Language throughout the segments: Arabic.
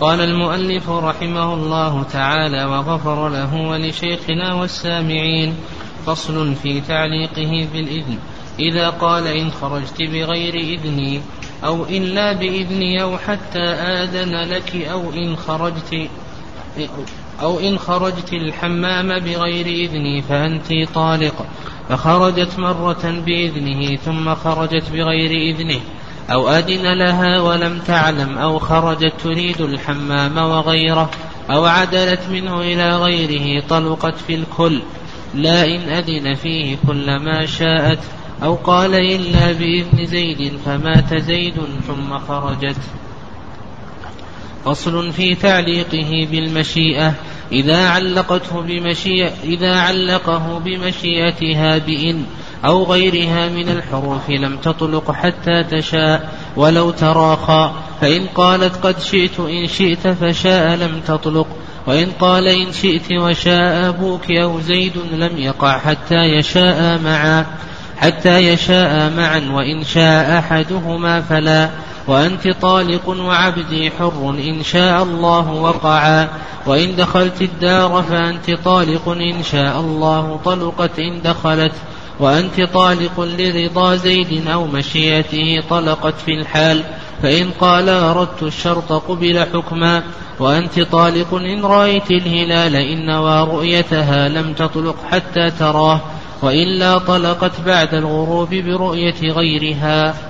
قال المؤلف رحمه الله تعالى وغفر له ولشيخنا والسامعين فصل في تعليقه بالإذن. إذا قال إن خرجت بغير إذني أو إلا بإذني أو حتى آذن لك أو إن خرجت أو إن خرجت الحمام بغير إذني فأنت طالق. فخرجت مرة بإذنه ثم خرجت بغير إذنه. أو أذن لها ولم تعلم أو خرجت تريد الحمام وغيره أو عدلت منه إلى غيره طلقت في الكل لا إن أذن فيه كل ما شاءت أو قال إلا بإذن زيد فمات زيد ثم خرجت. فصل في تعليقه بالمشيئة. إذا علقته بمشيئة إذا علقه بمشيئتها بإن أو غيرها من الحروف لم تطلق حتى تشاء ولو تراخى. فإن قالت قد شئت إن شئت فشاء لم تطلق. وإن قال إن شئت وشاء أبوك أو زيد لم يقع حتى يشاء معا حتى يشاء معا وإن شاء أحدهما فلا. وأنت طالق وعبدي حر إن شاء الله وقعا. وإن دخلت الدار فأنت طالق إن شاء الله طلقت إن دخلت. وأنت طالق لرضا زيد أو مشيئته طلقت في الحال. فإن قال أردت الشرط قبل حكما. وأنت طالق إن رأيت الهلال إن نوى رؤيتها لم تطلق حتى تراه. وإلا طلقت بعد الغروب برؤية غيرها.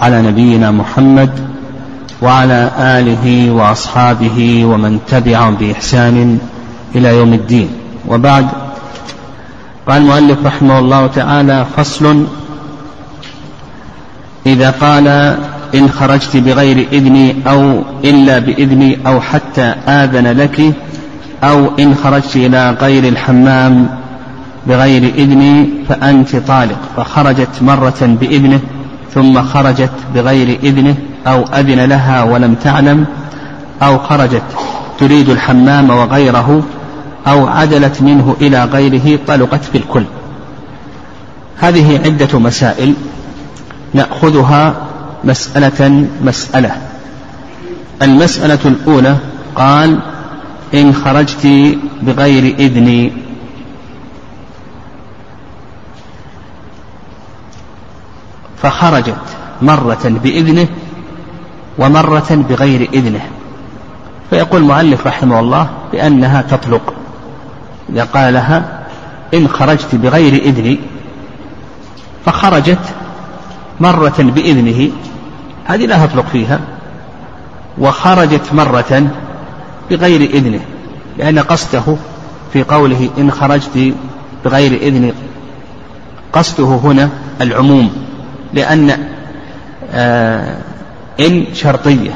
على نبينا محمد وعلى آله وأصحابه ومن تبعهم بإحسان إلى يوم الدين. وبعد قال المؤلف رحمه الله تعالى فصل إذا قال إن خرجت بغير إذني أو إلا بإذني أو حتى آذن لك أو إن خرجت إلى غير الحمام بغير إذني فأنت طالق. فخرجت مرة بإذنه ثم خرجت بغير إذنه أو أذن لها ولم تعلم أو خرجت تريد الحمام وغيره أو عدلت منه إلى غيره طلقت في الكل هذه عدة مسائل نأخذها مسألة مسألة. المسألة الأولى قال إن خرجت بغير إذني فخرجت مرة بإذنه ومرة بغير إذنه. فيقول المؤلف رحمه الله بأنها تطلق. إذا قال لها إن خرجت بغير إذني فخرجت مرة بإذنه هذه لا تطلق فيها وخرجت مرة بغير إذنه لأن قصده في قوله إن خرجت بغير إذن قصده هنا العموم. لأن آه إن شرطية.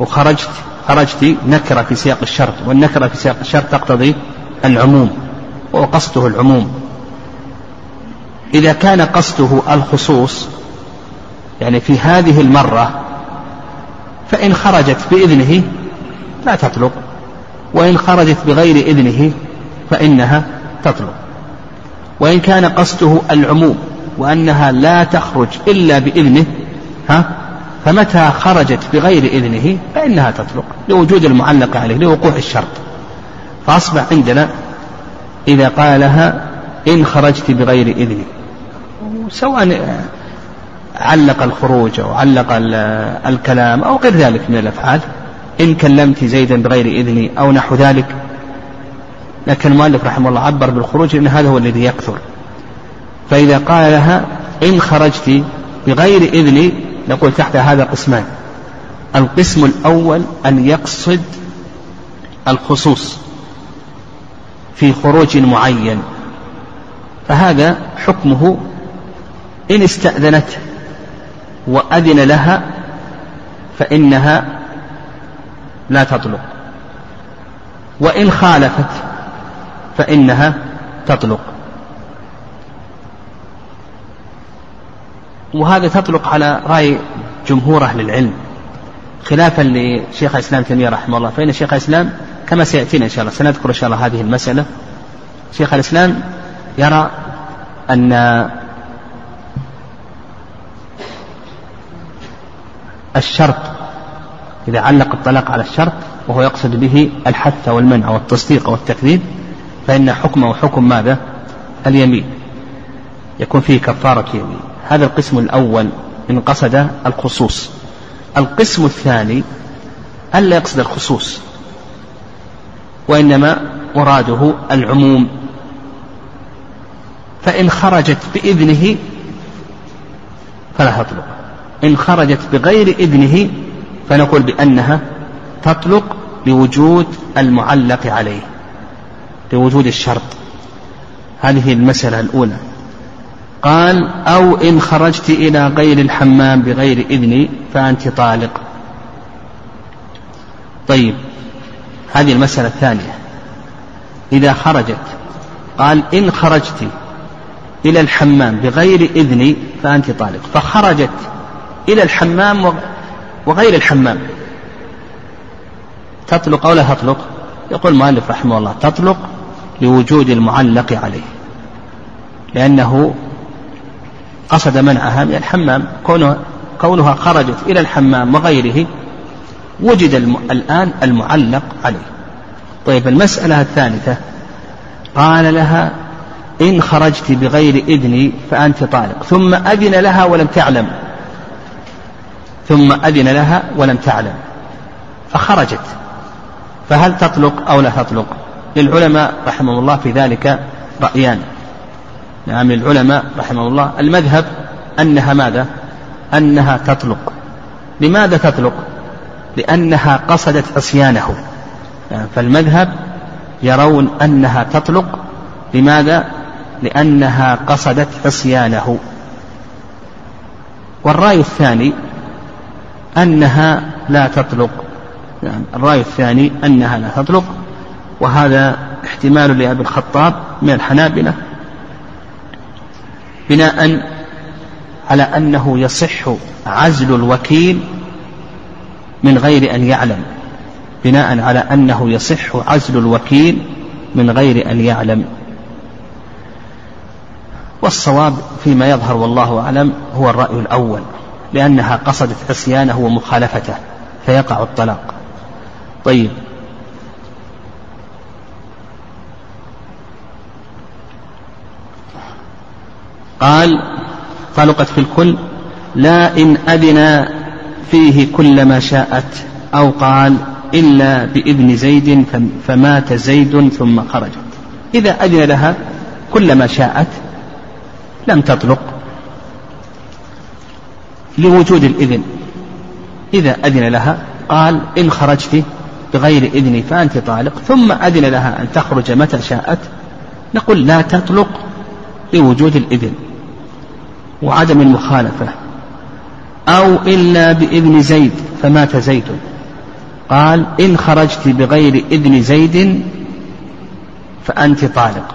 وخرجت خرجت نكرة في سياق الشرط والنكرة في سياق الشرط تقتضي العموم وقصده العموم. إذا كان قصده الخصوص يعني في هذه المرة فإن خرجت بإذنه لا تطلق وإن خرجت بغير إذنه فإنها تطلق. وإن كان قصده العموم وأنها لا تخرج إلا بإذنه ها؟ فمتى خرجت بغير إذنه فإنها تطلق لوجود المعلق عليه لوقوع الشرط. فأصبح عندنا إذا قالها إن خرجت بغير إذني سواء علق الخروج أو علق الكلام أو غير ذلك من الأفعال إن كلمت زيدا بغير إذني أو نحو ذلك. لكن المؤلف رحمه الله عبر بالخروج لأن هذا هو الذي يكثر. فإذا قال لها إن خرجت بغير إذني نقول تحت هذا قسمان. القسم الأول أن يقصد الخصوص في خروج معين. فهذا حكمه إن استأذنت وأذن لها فإنها لا تطلق. وإن خالفت فإنها تطلق. وهذا تطلق على رأي جمهور أهل العلم خلافا لشيخ الإسلام تيمية رحمه الله. فإن شيخ الإسلام كما سيأتينا إن شاء الله سنذكر إن شاء الله هذه المسألة. شيخ الإسلام يرى أن الشرط إذا علق الطلاق على الشرط وهو يقصد به الحث والمنع والتصديق والتكذيب فإن حكمه حكم ماذا؟ اليمين. يكون فيه كفارة يمين. هذا القسم الأول إن قصد الخصوص. القسم الثاني ألا يقصد الخصوص وإنما مراده العموم. فإن خرجت بإذنه فلا تطلق. إن خرجت بغير إذنه فنقول بأنها تطلق لوجود المعلق عليه لوجود الشرط. هذه المسألة الأولى. قال أو إن خرجت إلى غير الحمام بغير إذني فأنت طالق. طيب هذه المسألة الثانية. إذا خرجت قال إن خرجت إلى الحمام بغير إذني فأنت طالق. فخرجت إلى الحمام وغير الحمام. تطلق أو لا تطلق؟ يقول المؤلف رحمه الله تطلق لوجود المعلق عليه. لأنه قصد منعها من الحمام كونها, كونها خرجت إلى الحمام وغيره وجد الآن المعلق عليه. طيب المسألة الثالثة. قال لها إن خرجت بغير إذني فأنت طالق. ثم أذن لها ولم تعلم. ثم أذن لها ولم تعلم. فخرجت. فهل تطلق أو لا تطلق؟ للعلماء رحمه الله في ذلك رأيان. نعم للعلماء رحمه الله المذهب أنها ماذا؟ أنها تطلق. لماذا تطلق؟ لأنها قصدت عصيانه. يعني فالمذهب يرون أنها تطلق. لماذا؟ لأنها قصدت عصيانه. والرأي الثاني أنها لا تطلق. يعني الرأي الثاني أنها لا تطلق. وهذا احتمال لأبي الخطاب من الحنابلة. بناء على أنه يصح عزل الوكيل من غير أن يعلم بناء على أنه يصح عزل الوكيل من غير أن يعلم. والصواب فيما يظهر والله أعلم هو الرأي الأول لأنها قصدت عصيانه ومخالفته فيقع الطلاق. طيب قال طلقت في الكل لا إن أذن فيه كل ما شاءت أو قال إلا بإذن زيد فمات زيد ثم خرجت. إذا أذن لها كل ما شاءت لم تطلق لوجود الإذن. إذا أذن لها قال إن خرجت بغير إذني فأنت طالق ثم أذن لها أن تخرج متى شاءت نقول لا تطلق لوجود الإذن. وعدم المخالفة. أو إلا بإذن زيد فمات زيد. قال إن خرجت بغير إذن زيد فأنت طالق.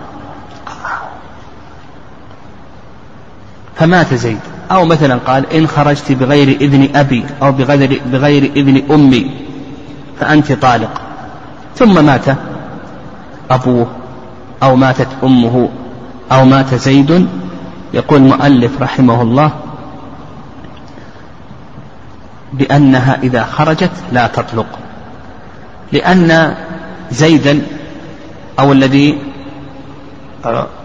فمات زيد. أو مثلا قال إن خرجت بغير إذن أبي أو بغير, بغير إذن أمي فأنت طالق. ثم مات أبوه أو ماتت أمه أو مات زيد يقول المؤلف رحمه الله بأنها إذا خرجت لا تطلق. لأن زيدا أو الذي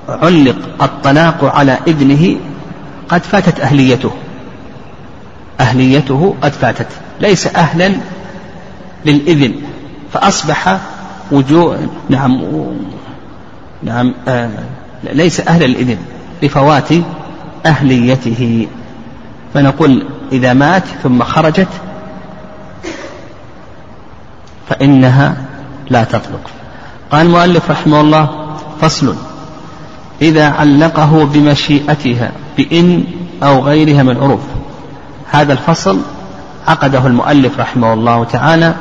علق الطلاق على إذنه قد فاتت أهليته. أهليته قد فاتت. ليس أهلا للإذن. فأصبح وجوه نعم نعم آه ليس أهلا للإذن لفوات أهليته. فنقول إذا مات ثم خرجت فإنها لا تطلق. قال المؤلف رحمه الله فصل. إذا علقه بمشيئتها بإن أو غيرها من العروف هذا الفصل عقده المؤلف رحمه الله تعالى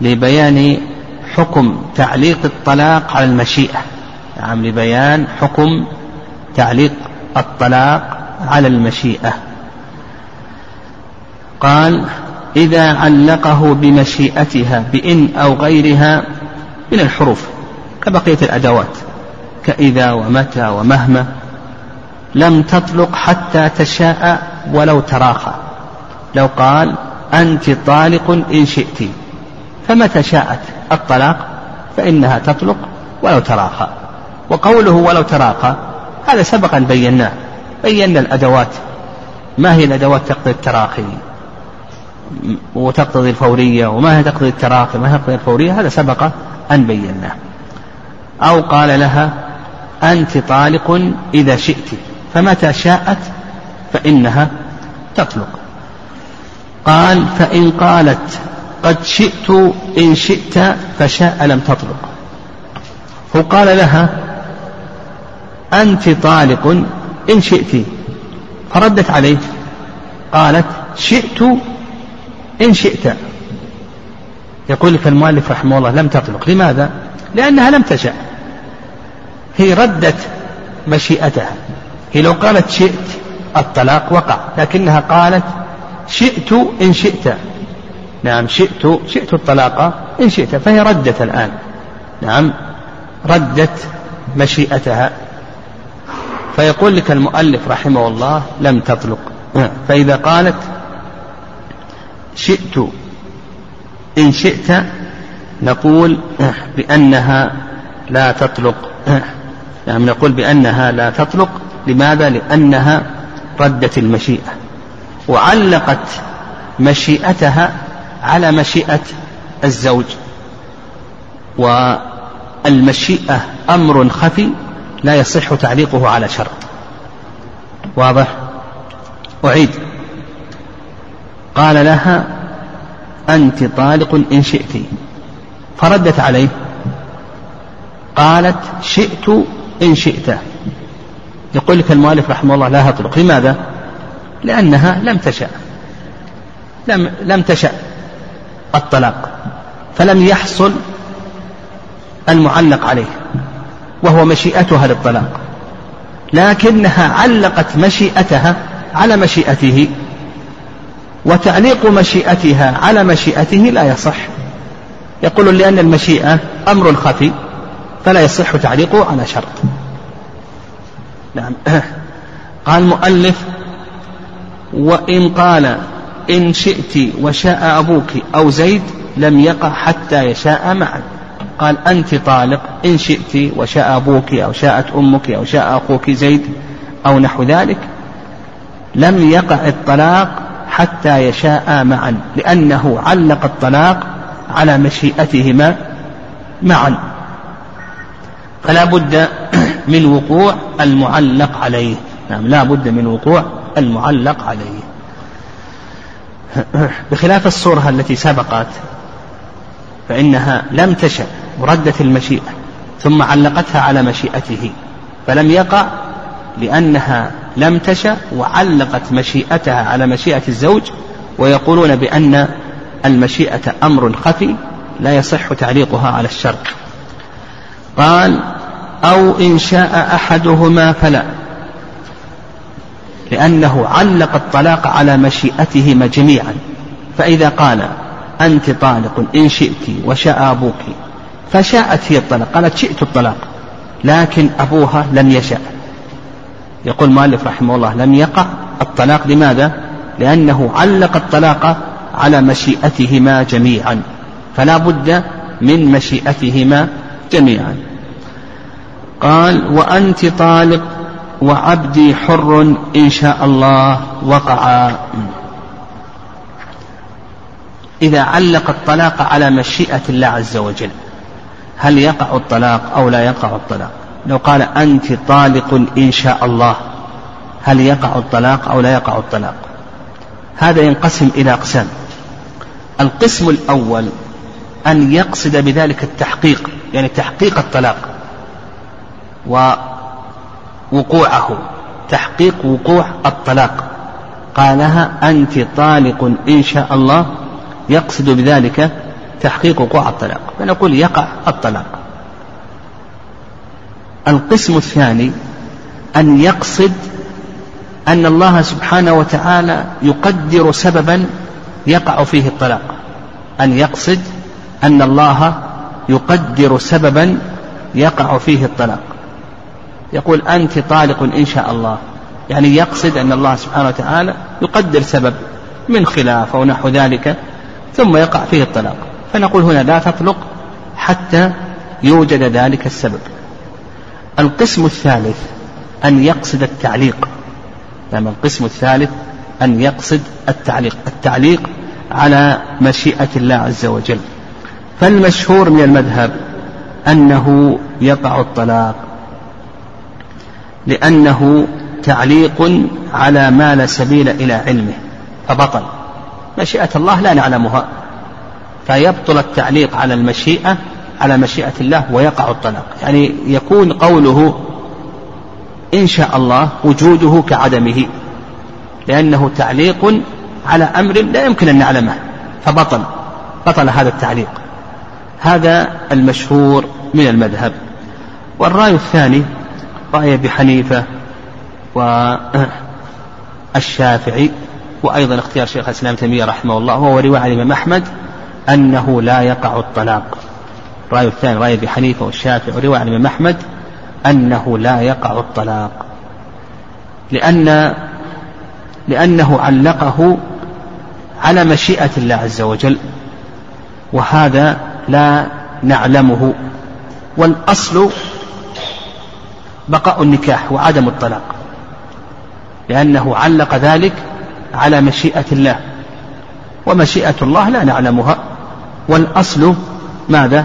لبيان حكم تعليق الطلاق على المشيئة. نعم لبيان حكم تعليق الطلاق على المشيئة. قال إذا علقه بمشيئتها بإن أو غيرها من الحروف كبقية الأدوات كإذا ومتى ومهما لم تطلق حتى تشاء ولو تراخى. لو قال أنت طالق إن شئت. فمتى شاءت الطلاق؟ فإنها تطلق ولو تراخى. وقوله ولو تراخى هذا سبق أن بيناه. بينا الأدوات. ما هي الأدوات تقتضي التراخي؟ وتقتضي الفورية وما هي تقتضي التراخي؟ ما هي تقتضي الفورية؟ هذا سبق أن بيناه. أو قال لها أنت طالق إذا شئت فمتى شاءت فإنها تطلق. قال فإن قالت قد شئت إن شئت فشاء لم تطلق. هو قال لها أنت طالق إن شئت. فردت عليه. قالت شئت إن شئت. يقول لك المؤلف رحمه الله لم تطلق. لماذا؟ لأنها لم تشأ. هي ردت مشيئتها. هي لو قالت شئت الطلاق وقع. لكنها قالت شئت إن شئت. نعم شئت شئت الطلاق إن شئت. فهي ردت الآن. نعم ردت مشيئتها. فيقول لك المؤلف رحمه الله لم تطلق. فإذا قالت شئت إن شئت نقول بأنها لا تطلق. نعم نقول بأنها لا تطلق. لماذا؟ لأنها ردت المشيئة. وعلقت مشيئتها على مشيئة الزوج. والمشيئة أمر خفي لا يصح تعليقه على شرط. واضح؟ أعيد. قال لها أنت طالق إن شئت. فردت عليه. قالت شئت إن شئت. يقول لك المؤلف رحمه الله لا تطلق لماذا؟ لأنها لم تشأ. لم, لم تشأ الطلاق. فلم يحصل المعلق عليه. وهو مشيئتها للطلاق. لكنها علقت مشيئتها على مشيئته وتعليق مشيئتها على مشيئته لا يصح. يقول لأن المشيئة أمر خفي فلا يصح تعليقه على شرط. نعم. قال المؤلف وإن قال إن شئت وشاء أبوك أو زيد لم يقع حتى يشاء معا قال أنت طالق إن شئت وشاء أبوك أو شاءت أمك أو شاء أخوك زيد أو نحو ذلك لم يقع الطلاق حتى يشاء معا لأنه علق الطلاق على مشيئتهما معا. فلا بد من وقوع المعلق عليه. نعم لا بد من وقوع المعلق عليه. بخلاف الصورة التي سبقت فإنها لم تشأ. وردت المشيئة ثم علقتها على مشيئته فلم يقع لأنها لم تشأ وعلقت مشيئتها على مشيئة الزوج ويقولون بأن المشيئة أمر خفي لا يصح تعليقها على الشرط. قال أو إن شاء أحدهما فلا لأنه علق الطلاق على مشيئتهما جميعا. فإذا قال أنت طالق إن شئت وشاء أبوك فشاءت هي الطلاق. قالت شئت الطلاق لكن أبوها لم يشأ. يقول مالك رحمه الله لم يقع الطلاق. لماذا؟ لأنه علق الطلاق على مشيئتهما جميعا فلا بد من مشيئتهما جميعا. قال وأنت طالق وعبدي حر إن شاء الله وقعا إذا علق الطلاق على مشيئة الله عز وجل هل يقع الطلاق أو لا يقع الطلاق؟ لو قال أنت طالق إن شاء الله هل يقع الطلاق أو لا يقع الطلاق؟ هذا ينقسم إلى أقسام. القسم الأول أن يقصد بذلك التحقيق يعني تحقيق الطلاق ووقوعه تحقيق وقوع الطلاق. قالها أنت طالق إن شاء الله يقصد بذلك تحقيق وقوع الطلاق. فنقول يقع الطلاق. القسم الثاني أن يقصد أن الله سبحانه وتعالى يقدر سببا يقع فيه الطلاق. أن يقصد أن الله يقدر سببا يقع فيه الطلاق. يقول أنت طالق إن شاء الله. يعني يقصد أن الله سبحانه وتعالى يقدر سبب من خلاف أو نحو ذلك ثم يقع فيه الطلاق. فنقول هنا لا تطلق حتى يوجد ذلك السبب. القسم الثالث أن يقصد التعليق. يعني القسم الثالث أن يقصد التعليق. التعليق على مشيئة الله عز وجل. فالمشهور من المذهب أنه يقع الطلاق. لأنه تعليق على ما لا سبيل إلى علمه. فبطل. مشيئة الله لا نعلمها. فيبطل التعليق على المشيئة على مشيئة الله ويقع الطلاق. يعني يكون قوله إن شاء الله وجوده كعدمه لأنه تعليق على أمر لا يمكن أن نعلمه فبطل بطل هذا التعليق. هذا المشهور من المذهب. والرأي الثاني رأي أبي حنيفة والشافعي وأيضا اختيار شيخ الإسلام تيمية رحمه الله وهو رواية الإمام أحمد. أنه لا يقع الطلاق. الرأي الثاني رأي أبي حنيفة والشافعي ورواية عن الإمام أحمد أنه لا يقع الطلاق. لأن لأنه علقه على مشيئة الله عز وجل وهذا لا نعلمه. والأصل بقاء النكاح وعدم الطلاق لأنه علق ذلك على مشيئة الله ومشيئة الله لا نعلمها. والأصل ماذا؟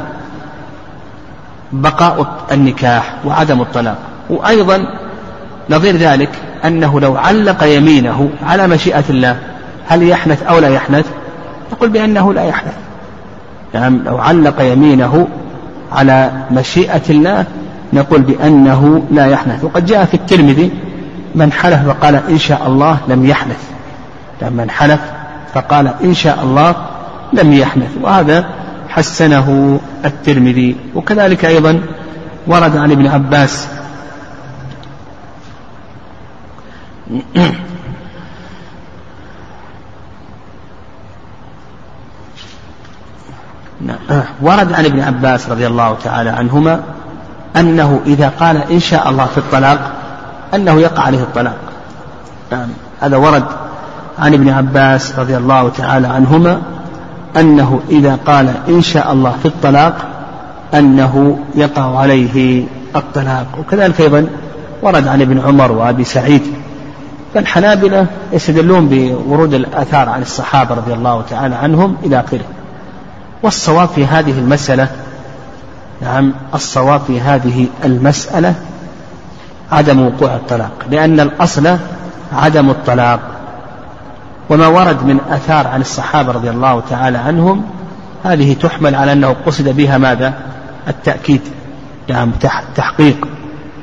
بقاء النكاح وعدم الطلاق. وأيضا نظير ذلك أنه لو علق يمينه على مشيئة الله هل يحنث أو لا يحنث؟ نقول بأنه لا يحنث. يعني لو علق يمينه على مشيئة الله نقول بأنه لا يحنث. وقد جاء في الترمذي من حلف وقال إن شاء الله لم يحنث. يعني من حلف فقال إن شاء الله لم يحنث وهذا حسنه الترمذي. وكذلك أيضا ورد عن ابن عباس. ورد عن ابن عباس رضي الله تعالى عنهما أنه إذا قال إن شاء الله في الطلاق أنه يقع عليه الطلاق. نعم هذا ورد عن ابن عباس رضي الله تعالى عنهما. أنه إذا قال إن شاء الله في الطلاق أنه يقع عليه الطلاق. وكذلك أيضا ورد عن ابن عمر وأبي سعيد. فالحنابلة يستدلون بورود الآثار عن الصحابة رضي الله تعالى عنهم إلى آخره. والصواب في هذه المسألة نعم الصواب في هذه المسألة عدم وقوع الطلاق. لأن الأصل عدم الطلاق. وما ورد من أثار عن الصحابة رضي الله تعالى عنهم هذه تحمل على أنه قصد بها ماذا؟ التأكيد. نعم تحقيق.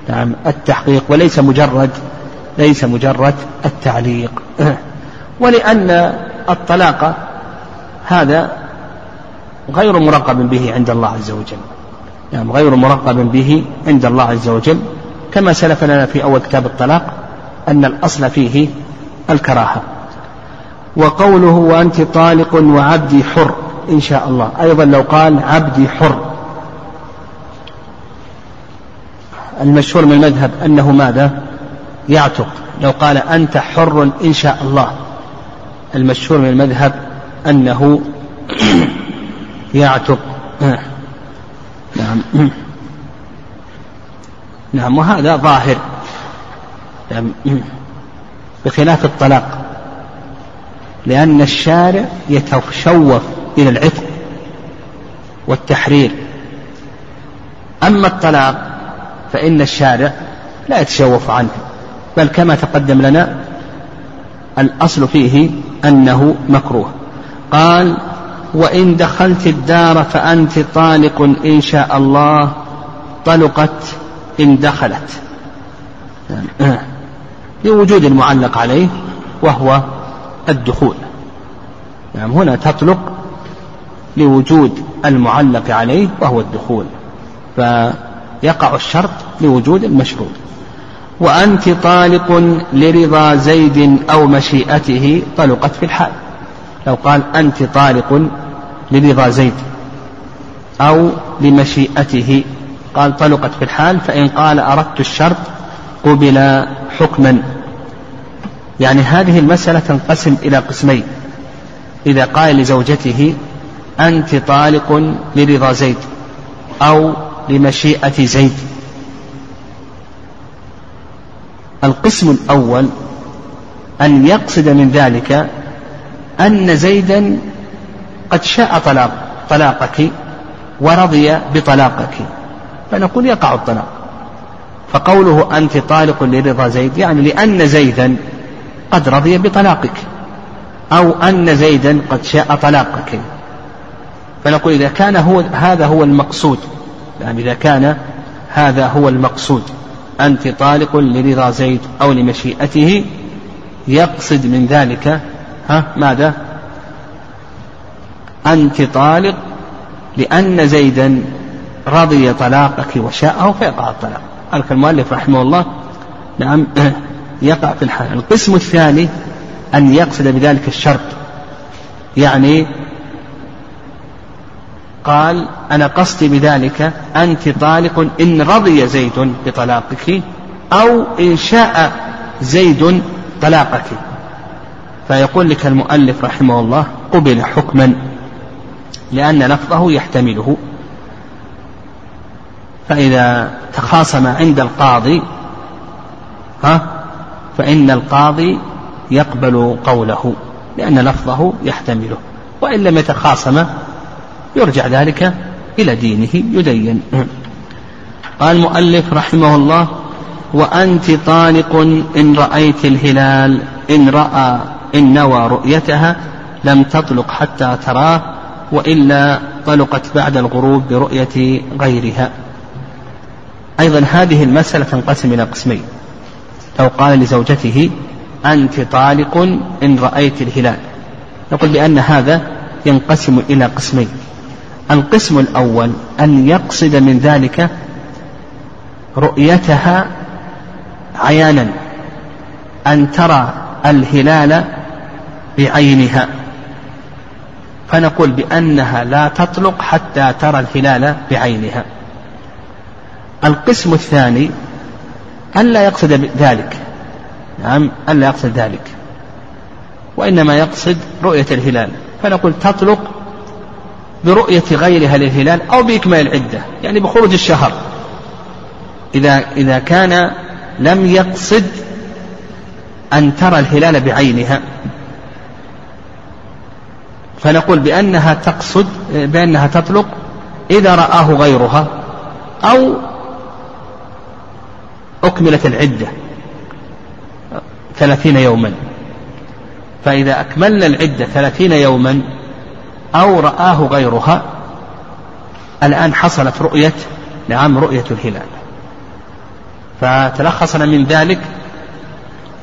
نعم التحقيق وليس مجرد ليس مجرد التعليق. ولأن الطلاق هذا غير مرقب به عند الله عز وجل. نعم غير مرقب به عند الله عز وجل. كما سلف لنا في أول كتاب الطلاق أن الأصل فيه الكراهة. وقوله وأنت طالق وعبدي حر إن شاء الله. أيضا لو قال عبدي حر. المشهور من المذهب أنه ماذا؟ يعتق. لو قال أنت حر إن شاء الله. المشهور من المذهب أنه يعتق. نعم. نعم وهذا ظاهر. نعم. بخلاف الطلاق. لأن الشارع يتشوف إلى العتق والتحرير. أما الطلاق فإن الشارع لا يتشوف عنه بل كما تقدم لنا الأصل فيه أنه مكروه. قال وإن دخلت الدار فأنت طالق إن شاء الله طلقت إن دخلت. لوجود المعلق عليه وهو الدخول. نعم هنا تطلق لوجود المعلق عليه وهو الدخول فيقع الشرط لوجود المشروط وأنت طالق لرضا زيد أو مشيئته طلقت في الحال. لو قال أنت طالق لرضا زيد أو لمشيئته قال طلقت في الحال فإن قال أردت الشرط قبل حكما. يعني هذه المسألة تنقسم إلى قسمين. إذا قال لزوجته أنت طالق لرضا زيد أو لمشيئة زيد. القسم الأول أن يقصد من ذلك أن زيدا قد شاء طلاق طلاقك ورضي بطلاقك. فنقول يقع الطلاق. فقوله أنت طالق لرضا زيد يعني لأن زيدا قد رضي بطلاقك. أو أن زيدا قد شاء طلاقك. فنقول إذا كان هو هذا هو المقصود. يعني إذا كان هذا هو المقصود. أنت طالق لرضا زيد أو لمشيئته. يقصد من ذلك ها ماذا؟ أنت طالق لأن زيدا رضي طلاقك وشاءه فيقع الطلاق. قال المؤلف رحمه الله نعم يقع في الحال. القسم الثاني أن يقصد بذلك الشرط. يعني قال أنا قصدي بذلك أنت طالق إن رضي زيد بطلاقك أو إن شاء زيد طلاقك. فيقول لك المؤلف رحمه الله قبل حكما لأن لفظه يحتمله. فإذا تخاصم عند القاضي ها فإن القاضي يقبل قوله لأن لفظه يحتمله وإن لم يتخاصم يرجع ذلك إلى دينه يدين. قال المؤلف رحمه الله وأنت طالق إن رأيت الهلال إن رأى إن نوى رؤيتها لم تطلق حتى تراه وإلا طلقت بعد الغروب برؤية غيرها. أيضا هذه المسألة تنقسم إلى قسمين. لو قال لزوجته أنت طالق إن رأيت الهلال. نقول بأن هذا ينقسم إلى قسمين. القسم الأول أن يقصد من ذلك رؤيتها عيانا أن ترى الهلال بعينها. فنقول بأنها لا تطلق حتى ترى الهلال بعينها. القسم الثاني ألا يقصد ذلك. نعم ألا يقصد ذلك. وإنما يقصد رؤية الهلال. فنقول تطلق برؤية غيرها للهلال أو بإكمال العدة يعني بخروج الشهر. إذا إذا كان لم يقصد أن ترى الهلال بعينها. فنقول بأنها تقصد بأنها تطلق إذا رآه غيرها أو أكملت العدة ثلاثين يوما. فإذا أكملنا العدة ثلاثين يوما أو رآه غيرها الآن حصلت رؤية نعم رؤية الهلال. فتلخصنا من ذلك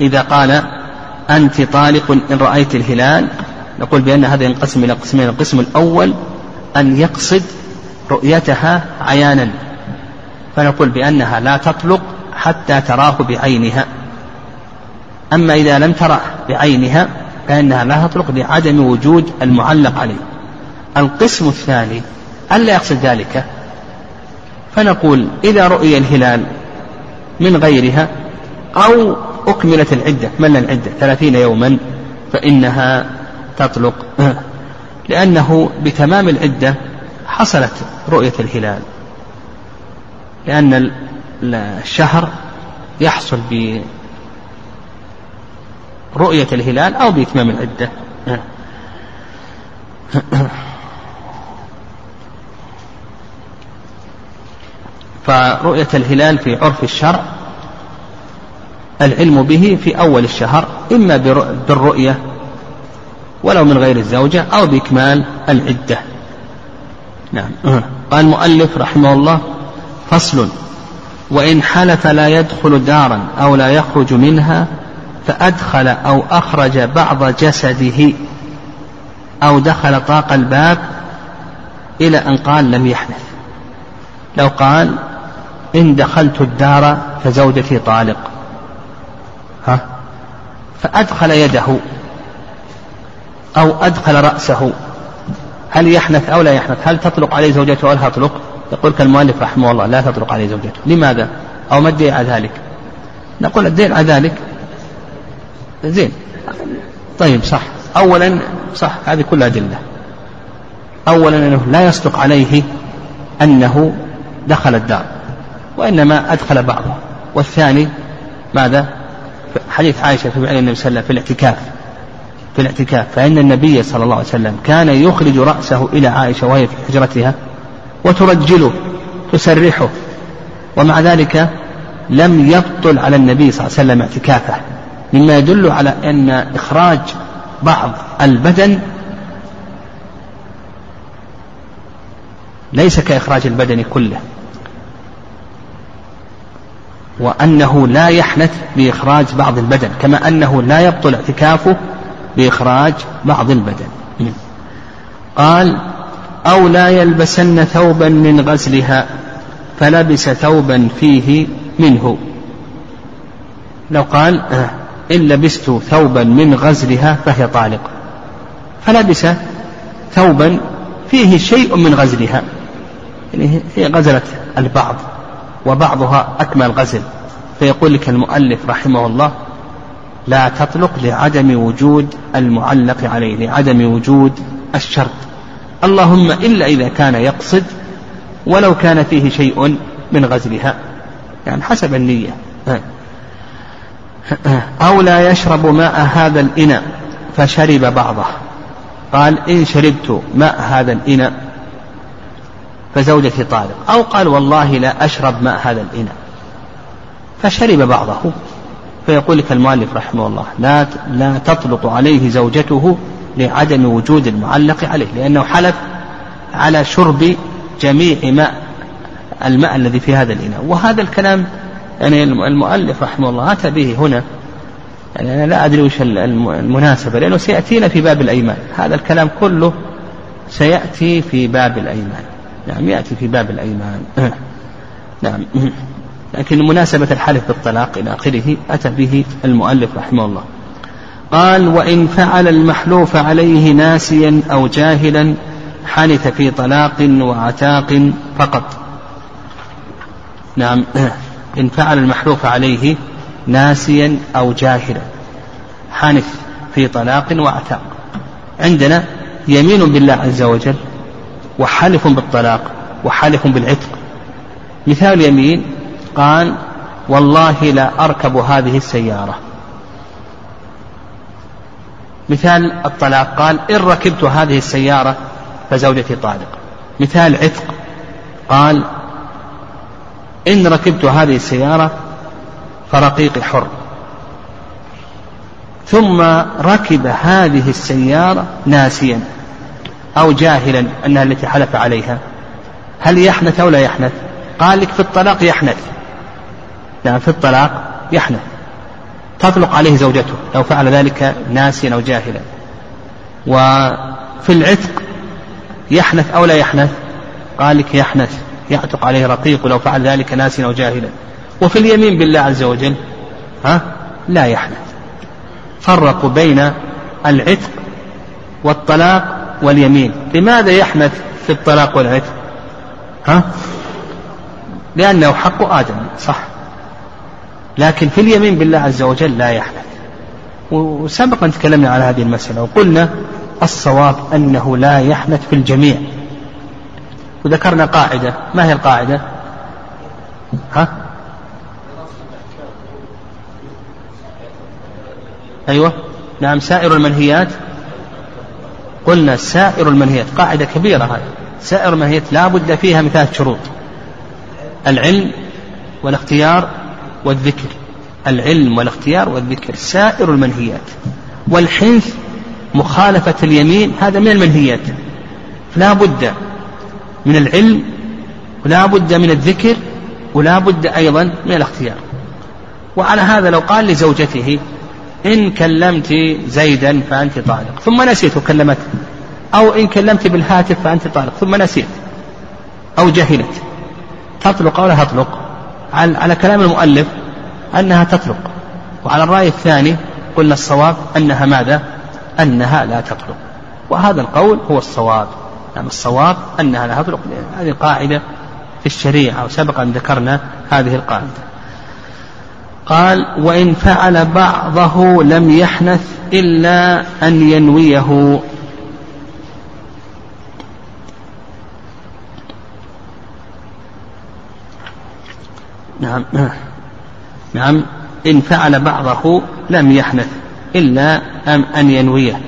إذا قال أنت طالق إن رأيت الهلال. نقول بأن هذا ينقسم إلى قسمين القسم الأول أن يقصد رؤيتها عيانا. فنقول بأنها لا تطلق حتى تراه بعينها. أما إذا لم تره بعينها فإنها لا تطلق لعدم وجود المعلق عليه. القسم الثاني ألا يقصد ذلك؟ فنقول إذا رؤي الهلال من غيرها أو أكملت العدة مل العدة ثلاثين يوما فإنها تطلق لأنه بتمام العدة حصلت رؤية الهلال. لأن الشهر يحصل برؤية الهلال أو بإتمام العدة. فرؤية الهلال في عرف الشرع العلم به في أول الشهر إما بالرؤية ولو من غير الزوجة أو بإكمال العدة. نعم. قال المؤلف رحمه الله فصل وإن حلف لا يدخل دارا أو لا يخرج منها فأدخل أو أخرج بعض جسده أو دخل طاق الباب إلى أن قال لم يحدث لو قال إن دخلت الدار فزوجتي طالق. ها؟ فأدخل يده أو أدخل رأسه. هل يحنث أو لا يحنث هل تطلق عليه زوجته أو لا تطلق؟ يقول كالمؤلف رحمه الله لا تطلق عليه زوجته. لماذا؟ أو ما الدليل على ذلك؟ نقول الدليل على ذلك زين. طيب صح. أولا صح هذه كلها أدلة. أولا أنه لا يصدق عليه أنه دخل الدار وإنما أدخل بعضه. والثاني ماذا؟ حديث عائشة في النبي صلى الله عليه وسلم في الاعتكاف. في الاعتكاف. فإن النبي صلى الله عليه وسلم كان يخرج رأسه إلى عائشة وهي في حجرتها وترجله تسرحه. ومع ذلك لم يبطل على النبي صلى الله عليه وسلم اعتكافه. مما يدل على أن إخراج بعض البدن ليس كإخراج البدن كله. وأنه لا يحنث بإخراج بعض البدن كما أنه لا يبطل اعتكافه بإخراج بعض البدن. قال أو لا يلبسن ثوبا من غزلها فلبس ثوبا فيه منه. لو قال آه، إن لبست ثوبا من غزلها فهي طالق. فلبس ثوبا فيه شيء من غزلها يعني هي غزلت البعض وبعضها أكمل غزل. فيقول لك المؤلف رحمه الله لا تطلق لعدم وجود المعلق عليه لعدم وجود الشرط. اللهم إلا إذا كان يقصد ولو كان فيه شيء من غزلها. يعني حسب النية. أو لا يشرب ماء هذا الإناء فشرب بعضه. قال إن شربت ماء هذا الإناء فزوجتي طالق. أو قال والله لا أشرب ماء هذا الإناء فشرب بعضه. فيقول لك المؤلف رحمه الله لا لا تطلق عليه زوجته لعدم وجود المعلق عليه لأنه حلف على شرب جميع ماء الماء الذي في هذا الإناء. وهذا الكلام يعني المؤلف رحمه الله أتى به هنا. يعني أنا لا أدري وش المناسبة لأنه سيأتينا في باب الأيمان. هذا الكلام كله سيأتي في باب الأيمان. نعم يأتي في باب الأيمان. نعم. لكن مناسبة الحلف بالطلاق إلى آخره أتى به المؤلف رحمه الله. قال وإن فعل المحلوف عليه ناسيا أو جاهلا حنث في طلاق وعتاق فقط. نعم. إن فعل المحلوف عليه ناسيا أو جاهلا حنث في طلاق وعتاق. عندنا يمين بالله عز وجل وحلف بالطلاق وحلف بالعتق. مثال يمين قال والله لا أركب هذه السيارة. مثال الطلاق قال إن ركبت هذه السيارة فزوجتي طالق. مثال عتق قال إن ركبت هذه السيارة فرقيقي حر. ثم ركب هذه السيارة ناسيا أو جاهلا أنها التي حلف عليها. هل يحنث أو لا يحنث؟ قال لك في الطلاق يحنث. نعم في الطلاق يحنث. تطلق عليه زوجته لو فعل ذلك ناسيا أو جاهلا. وفي العتق يحنث أو لا يحنث؟ قال لك يحنث يعتق عليه رقيق لو فعل ذلك ناسيا أو جاهلا. وفي اليمين بالله عز وجل ها؟ لا يحنث. فرقوا بين العتق والطلاق واليمين. لماذا يحنث في الطلاق والعتق؟ ها؟ لأنه حق آدم صح. لكن في اليمين بالله عز وجل لا يحنث وسبقا تكلمنا على هذه المسألة وقلنا الصواب أنه لا يحنث في الجميع. وذكرنا قاعدة. ما هي القاعدة؟ ها؟ أيوة. نعم سائر المنهيات. قلنا سائر المنهيات. قاعدة كبيرة هذه. سائر المنهيات لا بد فيها من ثلاث شروط. العلم والاختيار والذكر العلم والاختيار والذكر سائر المنهيات. والحنث مخالفة اليمين هذا من المنهيات. لا بد من العلم ولا بد من الذكر ولا بد أيضا من الاختيار. وعلى هذا لو قال لزوجته إن كلمت زيدا فأنت طالق. ثم نسيت وكلمته أو إن كلمت بالهاتف فأنت طالق. ثم نسيت. أو جهلت. تطلق أو لا تطلق. على كلام المؤلف أنها تطلق. وعلى الرأي الثاني قلنا الصواب أنها ماذا؟ أنها لا تطلق. وهذا القول هو الصواب. نعم الصواب أنها لا تطلق. هذه قاعدة في الشريعة وسبق أن ذكرنا هذه القاعدة. قال وإن فعل بعضه لم يحنث إلا أن ينويه. نعم. نعم. إن فعل بعضه لم يحنث إلا أن ينويه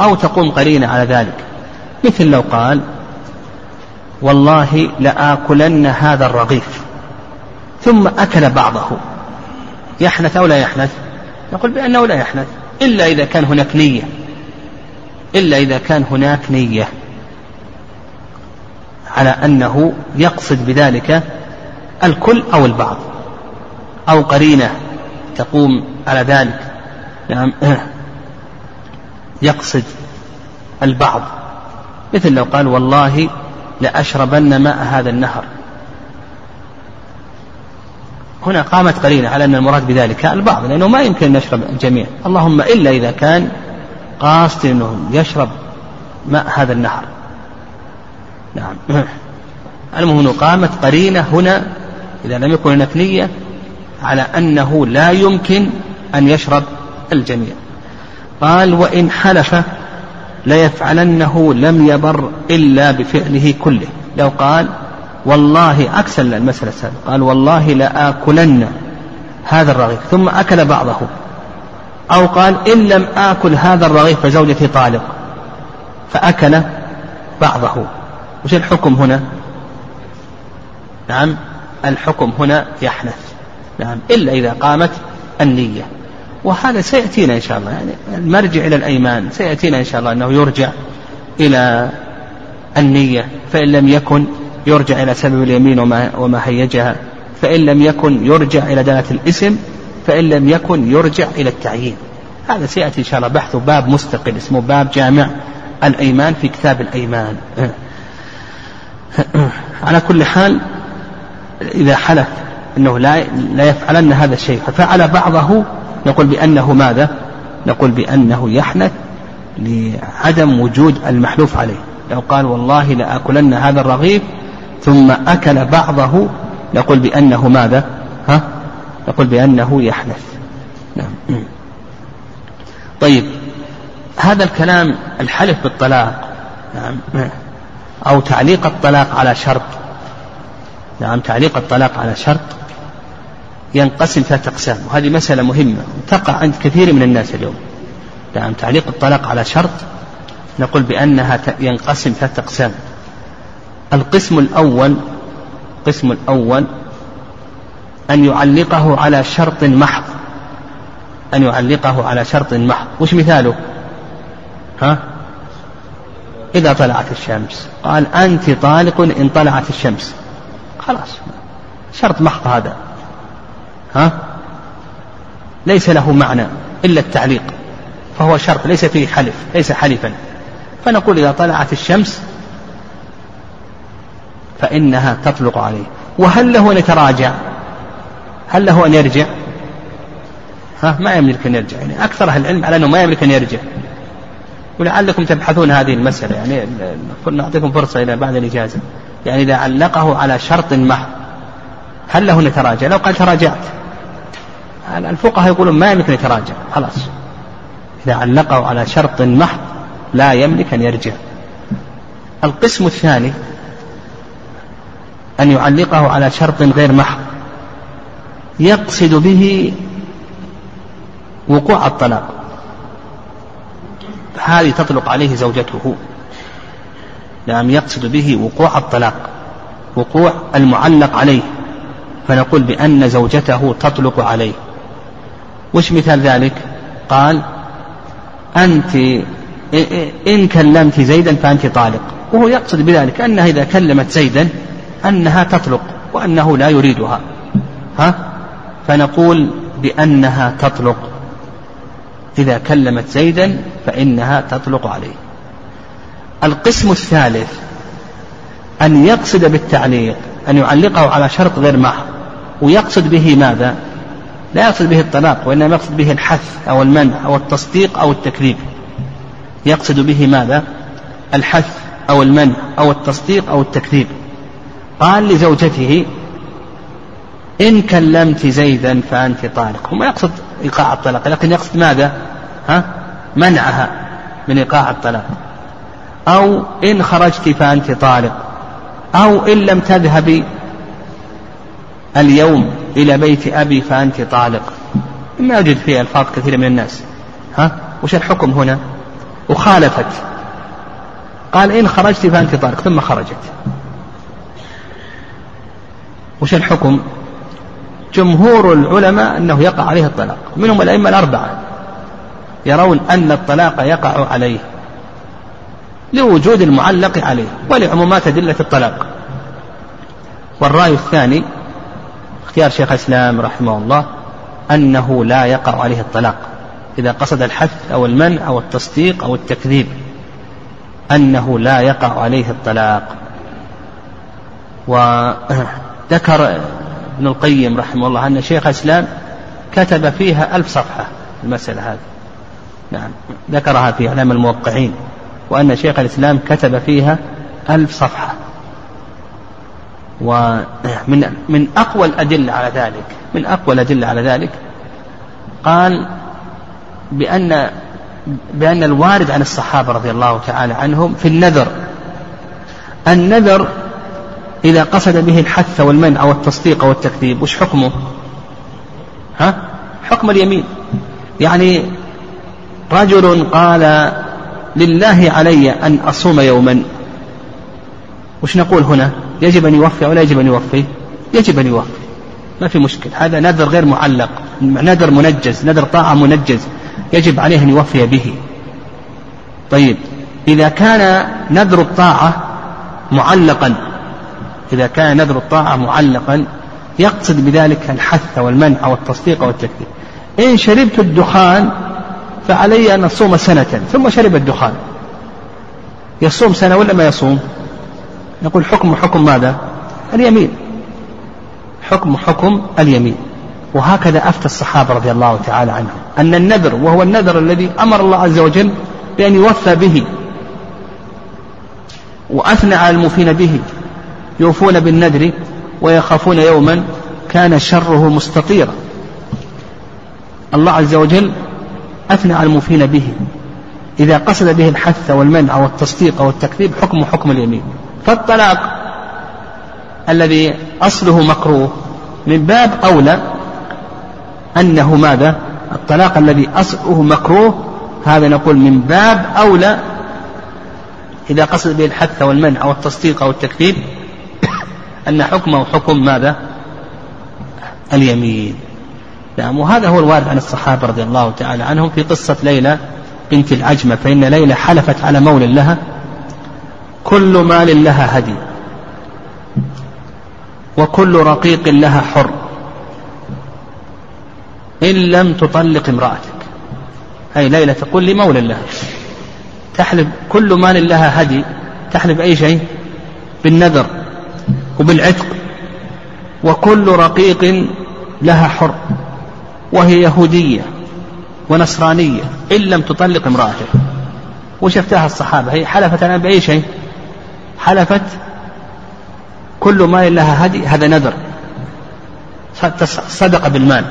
أو تقوم قرينة على ذلك. مثل لو قال والله لآكلن هذا الرغيف ثم أكل بعضه. يحنث أو لا يحنث؟ نقول بأنه لا يحنث إلا إذا كان هناك نية. إلا إذا كان هناك نية. على أنه يقصد بذلك الكل أو البعض. أو قرينة تقوم على ذلك. نعم. يقصد البعض. مثل لو قال والله لأشربن ماء هذا النهر. هنا قامت قرينة على أن المراد بذلك البعض لأنه ما يمكن أن يشرب الجميع اللهم إلا إذا كان قاصد أنه يشرب ماء هذا النهر. نعم. المهم قامت قرينة هنا إذا لم يكن هناك نية على أنه لا يمكن أن يشرب الجميع. قال وإن حلف ليفعلنه لم يبر إلا بفعله كله. لو قال والله عكس المسألة السابقة. قال والله لآكلن هذا الرغيف. ثم أكل بعضه. أو قال إن لم آكل هذا الرغيف فزوجتي طالق. فأكل بعضه. وش الحكم هنا؟ نعم. الحكم هنا يحنث. نعم. إلا إذا قامت النية. وهذا سيأتينا إن شاء الله. يعني المرجع إلى الأيمان سيأتينا إن شاء الله أنه يرجع إلى النية. فإن لم يكن يرجع إلى سبب اليمين وما, وما هيجها. فإن لم يكن يرجع إلى دلالة الاسم. فإن لم يكن يرجع إلى التعيين. هذا سيأتي إن شاء الله بحث باب مستقل اسمه باب جامع الأيمان في كتاب الأيمان. على كل حال إذا حلف أنه لا لا يفعلن هذا الشيء ففعل بعضه نقول بأنه ماذا؟ نقول بأنه يحنث لعدم وجود المحلوف عليه لو قال والله لآكلن هذا الرغيف ثم أكل بعضه نقول بأنه ماذا؟ ها؟ نقول بأنه يحنث نعم طيب هذا الكلام الحلف بالطلاق نعم أو تعليق الطلاق على شرط نعم تعليق الطلاق على شرط ينقسم ثلاثة أقسام وهذه مسألة مهمة تقع عند كثير من الناس اليوم. نعم تعليق الطلاق على شرط نقول بأنها ينقسم ثلاثة أقسام. القسم الأول القسم الأول أن يعلقه على شرط محض أن يعلقه على شرط محض. وش مثاله؟ ها؟ إذا طلعت الشمس. قال أنت طالق إن طلعت الشمس. خلاص. شرط محض هذا. ها؟ ليس له معنى إلا التعليق. فهو شرط ليس فيه حلف ليس حلفا. فنقول إذا طلعت الشمس فإنها تطلق عليه. وهل له أن يتراجع؟ هل له أن يرجع؟ ها؟ ما يملك أن يرجع. يعني أكثر أهل العلم على أنه ما يملك أن يرجع. ولعلكم تبحثون هذه المسألة. يعني نعطيكم فرصة إلى بعد الإجازة. يعني إذا علقه على شرط محض هل له أن يتراجع؟ لو قال تراجعت. الفقهاء يقولون ما يملك يتراجع. خلاص. إذا علقه على شرط محض لا يملك أن يرجع. القسم الثاني أن يعلقه على شرط غير محض يقصد به وقوع الطلاق. هذه تطلق عليه زوجته. نعم يقصد به وقوع الطلاق وقوع المعلق عليه فنقول بأن زوجته تطلق عليه. وش مثال ذلك؟ قال أنت إن كلمت زيدا فأنت طالق. وهو يقصد بذلك أنها إذا كلمت زيدا أنها تطلق وأنه لا يريدها. ها؟ فنقول بأنها تطلق. إذا كلمت زيدا فإنها تطلق عليه. القسم الثالث أن يقصد بالتعليق أن يعلقه على شرط غير محض ويقصد به ماذا؟ لا يقصد به الطلاق وإنما يقصد به الحث أو المنع أو التصديق أو التكذيب. يقصد به ماذا؟ الحث أو المنع أو التصديق أو التكذيب. قال لزوجته إن كلمت زيدا فأنت طالق. هو ما يقصد إيقاع الطلاق لكن يقصد ماذا؟ ها؟ منعها من إيقاع الطلاق. أو إن خرجت فأنت طالق أو إن لم تذهبي اليوم إلى بيت أبي فأنت طالق. ما يوجد فيه ألفاظ كثيرة من الناس. ها؟ وش الحكم هنا؟ وخالفت. قال إن خرجت فأنت طالق ثم خرجت. وش الحكم؟ جمهور العلماء أنه يقع عليه الطلاق منهم الأئمة الأربعة يرون أن الطلاق يقع عليه. لوجود المعلق عليه ولعمومات أدلة الطلاق. والرأي الثاني اختيار شيخ الإسلام رحمه الله أنه لا يقع عليه الطلاق. إذا قصد الحث أو المنع أو التصديق أو التكذيب أنه لا يقع عليه الطلاق. وذكر ابن القيم رحمه الله أن شيخ الإسلام كتب فيها ألف صفحة المسألة هذه. نعم ذكرها في إعلام الموقعين. وأن شيخ الإسلام كتب فيها ألف صفحة. ومن من أقوى الأدلة على ذلك من أقوى الأدلة على ذلك قال بأن بأن الوارد عن الصحابة رضي الله تعالى عنهم في النذر. النذر إذا قصد به الحث والمنع أو التصديق أو التكذيب وش حكمه؟ ها؟ حكم اليمين. يعني رجل قال لله علي أن أصوم يوما. وش نقول هنا؟ يجب أن يوفي أو لا يجب أن يوفي؟ يجب أن يوفي. ما في مشكل. هذا نذر غير معلق. نذر منجز. نذر طاعة منجز. يجب عليه أن يوفي به. طيب. إذا كان نذر الطاعة معلقا إذا كان نذر الطاعة معلقا يقصد بذلك الحث والمنع والتصديق والتكذيب. إن شربت الدخان فعلي أن أصوم سنة ثم شرب الدخان. يصوم سنة ولا ما يصوم؟ نقول حكم حكم ماذا؟ اليمين. حكم حكم اليمين. وهكذا أفتى الصحابة رضي الله تعالى عنهم. أن النذر وهو النذر الذي أمر الله عز وجل بأن يوفى به وأثنى على الموفين به يوفون بالنذر ويخافون يوما كان شره مستطيرا. الله عز وجل أثنى على الموفين به. إذا قصد به الحث والمنع والتصديق والتكذيب حكم حكم اليمين. فالطلاق الذي أصله مكروه من باب أولى أنه ماذا؟ الطلاق الذي أصله مكروه هذا نقول من باب أولى إذا قصد به الحث والمنع والتصديق أو التكذيب أن حكمه حكم ماذا؟ اليمين. نعم وهذا هو الوارد عن الصحابة رضي الله تعالى عنهم في قصة ليلى بنت العجمة فإن ليلى حلفت على مول لها كل مال لها هدي وكل رقيق لها حر إن لم تطلق امرأتك. أي ليلى تقول لمولى لها تحلف كل مال لها هدي تحلف أي شيء؟ بالنذر وبالعتق وكل رقيق لها حر. وهي يهودية ونصرانية إن لم تطلق امرأته. وش افتاها الصحابة؟ هي حلفت أنا بأي شيء؟ حلفت كل مال لها هدي هذا نذر. صدق بالمال.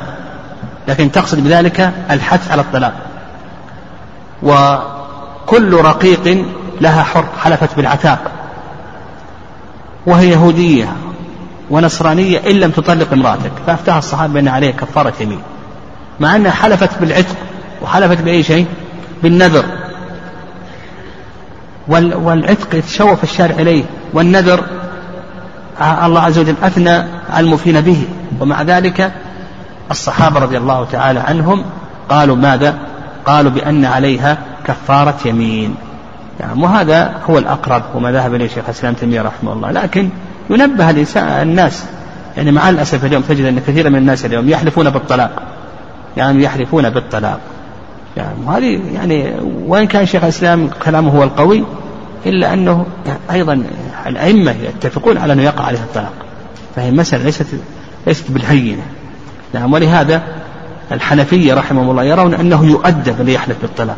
لكن تقصد بذلك الحث على الطلاق. وكل رقيق لها حر حلفت بالعتاق. وهي يهودية ونصرانية إن لم تطلق امرأتك. فأفتاها الصحابة بأن عليه كفارة يمين. مع أنها حلفت بالعتق وحلفت بأي شيء؟ بالنذر. والعتق يتشوف الشارع إليه والنذر الله عز وجل أثنى على الموفين به. ومع ذلك الصحابة رضي الله تعالى عنهم قالوا ماذا؟ قالوا بأن عليها كفارة يمين. يعني وهذا هو الأقرب وما ذهب إليه شيخ الإسلام تيمية رحمه الله. لكن ينبه الناس يعني مع الأسف اليوم تجد أن كثير من الناس اليوم يحلفون بالطلاق. يعني يحلفون بالطلاق. يعني وهذه يعني وإن كان شيخ الإسلام كلامه هو القوي إلا أنه أيضا الأئمة يتفقون على أنه يقع عليه الطلاق. فهي مسألة ليست ليست بالهينة. نعم ولهذا الحنفية رحمهم الله يرون أنه يؤدب ليحلف بالطلاق.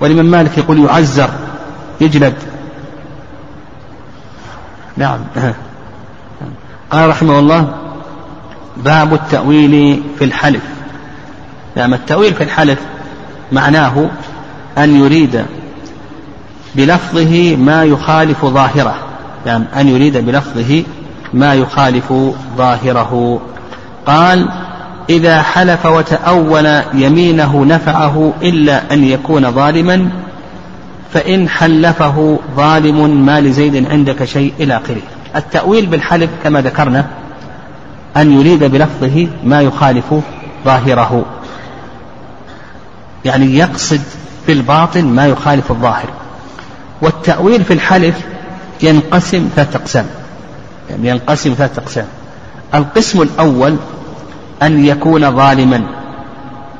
والإمام مالك يقول يعزر يجلد. نعم. قال رحمه الله باب التأويل في الحلف. نعم التأويل في الحلف معناه أن يريد بلفظه ما يخالف ظاهره. نعم أن يريد بلفظه ما يخالف ظاهره. قال إذا حلف وتأول يمينه نفعه إلا أن يكون ظالما فإن حلفه ظالم ما لزيد عندك شيء إلى آخره. التأويل بالحلف كما ذكرنا أن يريد بلفظه ما يخالف ظاهره. يعني يقصد في الباطن ما يخالف الظاهر. والتأويل في الحلف ينقسم ثلاثة أقسام. يعني ينقسم ثلاثة أقسام. القسم الأول أن يكون ظالما.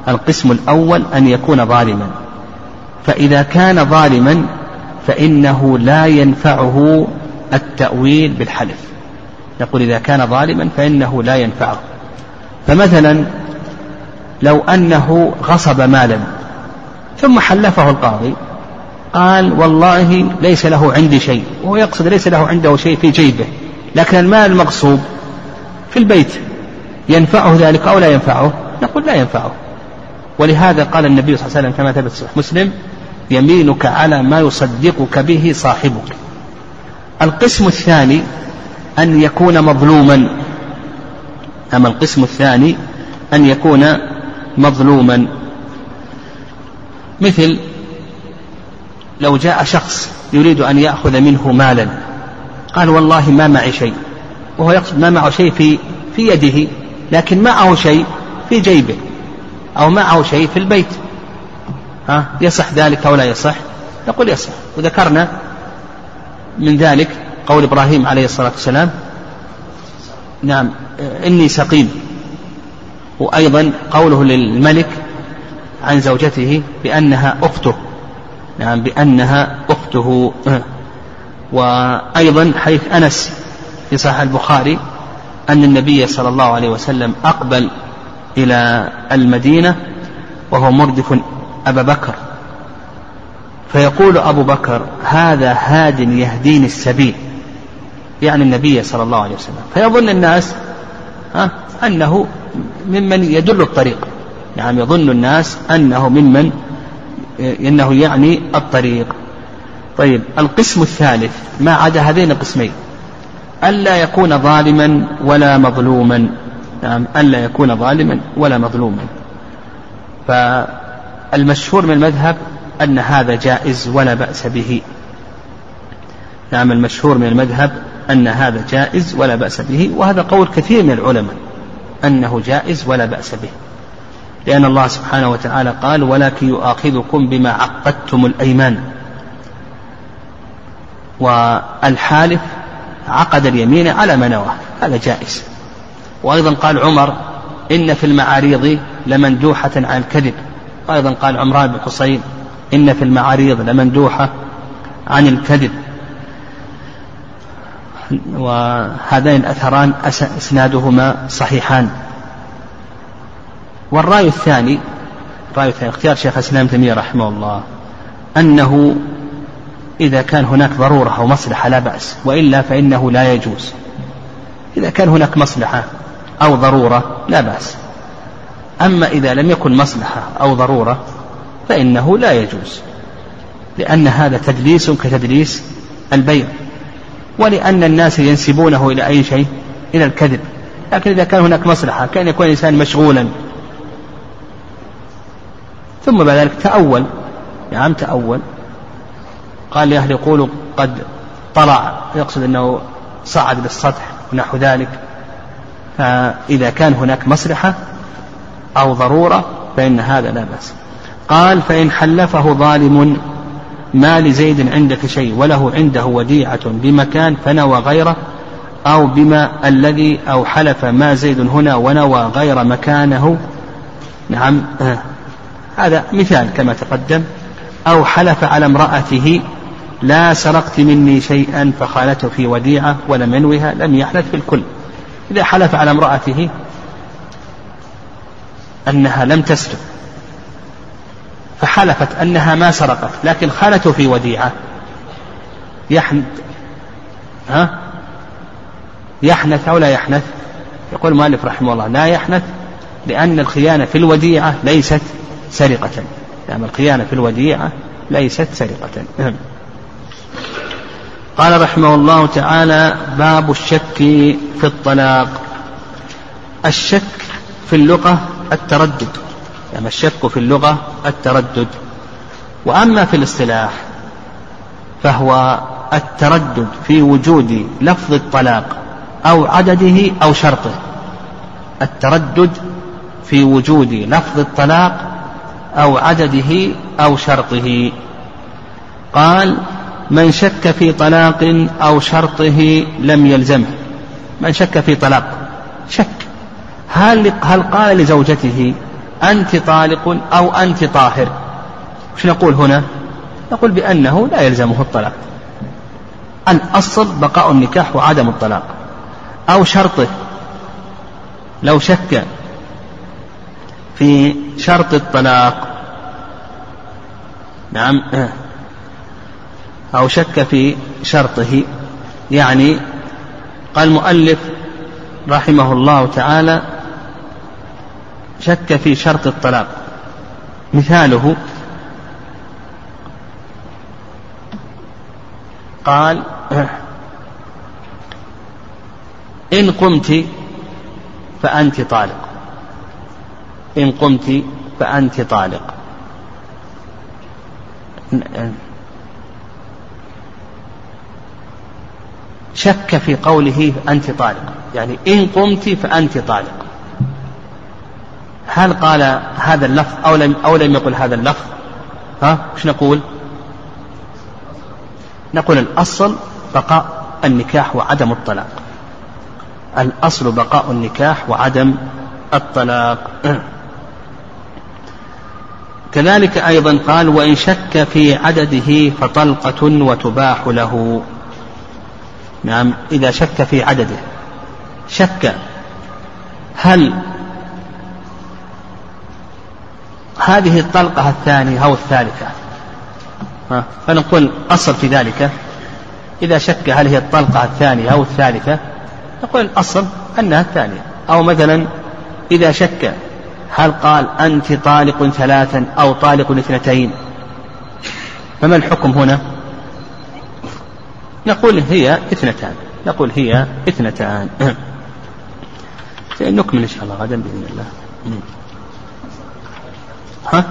القسم الأول أن يكون ظالما. فإذا كان ظالما فإنه لا ينفعه التأويل بالحلف. نقول إذا كان ظالما فإنه لا ينفعه. فمثلا لو أنه غصب مالا ثم حلفه القاضي. قال والله ليس له عندي شيء. وهو يقصد ليس له عنده شيء في جيبه. لكن المال المغصوب في البيت. ينفعه ذلك أو لا ينفعه؟ نقول لا ينفعه. ولهذا قال النبي صلى الله عليه وسلم كما ثبت صحيح مسلم يمينك على ما يصدقك به صاحبك. القسم الثاني أن يكون مظلوما. أما القسم الثاني أن يكون مظلوما. مثل لو جاء شخص يريد أن يأخذ منه مالا قال والله ما معي شيء وهو يقصد ما معه شيء في في يده لكن معه شيء في جيبه أو معه شيء في البيت. ها؟ يصح ذلك أو لا يصح؟ نقول يصح. وذكرنا من ذلك قول إبراهيم عليه الصلاة والسلام نعم إني سقيم. وأيضا قوله للملك عن زوجته بأنها أخته. نعم بأنها أخته. وأيضا حيث أنس في صحيح البخاري أن النبي صلى الله عليه وسلم أقبل إلى المدينة وهو مردف أبا بكر. فيقول أبو بكر هذا هاد يهديني السبيل. يعني النبي صلى الله عليه وسلم. فيظن الناس ها أنه ممن يدل الطريق. نعم يظن الناس أنه ممن إنه يعني الطريق. طيب القسم الثالث ما عدا هذين القسمين ألا يكون ظالما ولا مظلوما. نعم ألا يكون ظالما ولا مظلوما. فالمشهور من المذهب أن هذا جائز ولا بأس به. نعم المشهور من المذهب أن هذا جائز ولا بأس به. وهذا قول كثير من العلماء أنه جائز ولا بأس به. لأن الله سبحانه وتعالى قال ولكن يؤاخذكم بما عقدتم الأيمان. والحالف عقد اليمين على ما نواه هذا جائز. وأيضا قال عمر إن في المعاريض لمندوحة عن الكذب. وأيضا قال عمران بن حصين إن في المعاريض لمندوحة عن الكذب. وهذين الأثران إسنادهما صحيحان. والرأي الثاني الرأي الثاني اختيار شيخ الإسلام تيمية رحمه الله أنه إذا كان هناك ضرورة أو مصلحة لا بأس وإلا فإنه لا يجوز. إذا كان هناك مصلحة أو ضرورة لا بأس. أما إذا لم يكن مصلحة أو ضرورة فإنه لا يجوز لأن هذا تدليس كتدليس البيع ولأن الناس ينسبونه إلى أي شيء؟ إلى الكذب. لكن إذا كان هناك مصلحة كان يكون الإنسان مشغولا ثم بعد ذلك تأول. نعم تأول. قال لأهل يقولوا قد طلع يقصد أنه صعد للسطح ونحو ذلك. فإذا كان هناك مصلحة أو ضرورة فإن هذا لا بأس. قال فإن حلفه ظالم ما لزيد عندك شيء وله عنده وديعة بمكان فنوى غيره أو بما الذي أو حلف ما زيد هنا ونوى غير مكانه. نعم. هذا مثال كما تقدم. أو حلف على امرأته لا سرقت مني شيئا فخالته في وديعة ولم ينوها لم يحلف في الكل إذا حلف على امرأته أنها لم تسرق فحلفت أنها ما سرقت لكن خالته في وديعة يحنث ها؟ يحنث أو لا يحنث؟ يقول المؤلف رحمه الله لا يحنث لأن الخيانة في الوديعة ليست سرقة. لأن الخيانة في الوديعة ليست سرقة. نعم. قال رحمه الله تعالى باب الشك في الطلاق. الشك في اللغة التردد. يعني الشك في اللغة التردد. وأما في الاصطلاح فهو التردد في وجود لفظ الطلاق أو عدده أو شرطه. التردد في وجود لفظ الطلاق أو عدده أو شرطه. قال من شك في طلاق أو شرطه لم يلزمه. من شك في طلاق؟ شك. هل هل قال لزوجته أنت طالق أو أنت طاهر وش نقول هنا؟ نقول بأنه لا يلزمه الطلاق. الأصل بقاء النكاح وعدم الطلاق. أو شرطه. لو شك في شرط الطلاق نعم. أو شك في شرطه. يعني قال المؤلف رحمه الله تعالى شك في شرط الطلاق. مثاله قال إن قمت فأنت طالق. إن قمت فأنت طالق. شك في قوله أنت طالق يعني إن قمت فأنت طالق هل قال هذا اللفظ أو لم أو لم يقل هذا اللفظ؟ ها؟ إيش نقول؟ نقول الأصل بقاء النكاح وعدم الطلاق. الأصل بقاء النكاح وعدم الطلاق. كذلك أيضا قال وإن شك في عدده فطلقة وتباح له. نعم إذا شك في عدده. شك. هل هذه الطلقة الثانية أو الثالثة؟ فنقول أصل في ذلك. إذا شك هل هي الطلقة الثانية أو الثالثة نقول الأصل أنها الثانية. أو مثلا إذا شك هل قال أنت طالق ثلاثا أو طالق اثنتين؟ فما الحكم هنا؟ نقول هي اثنتان نقول هي اثنتان. نكمل إن شاء الله غدا بإذن الله. ها؟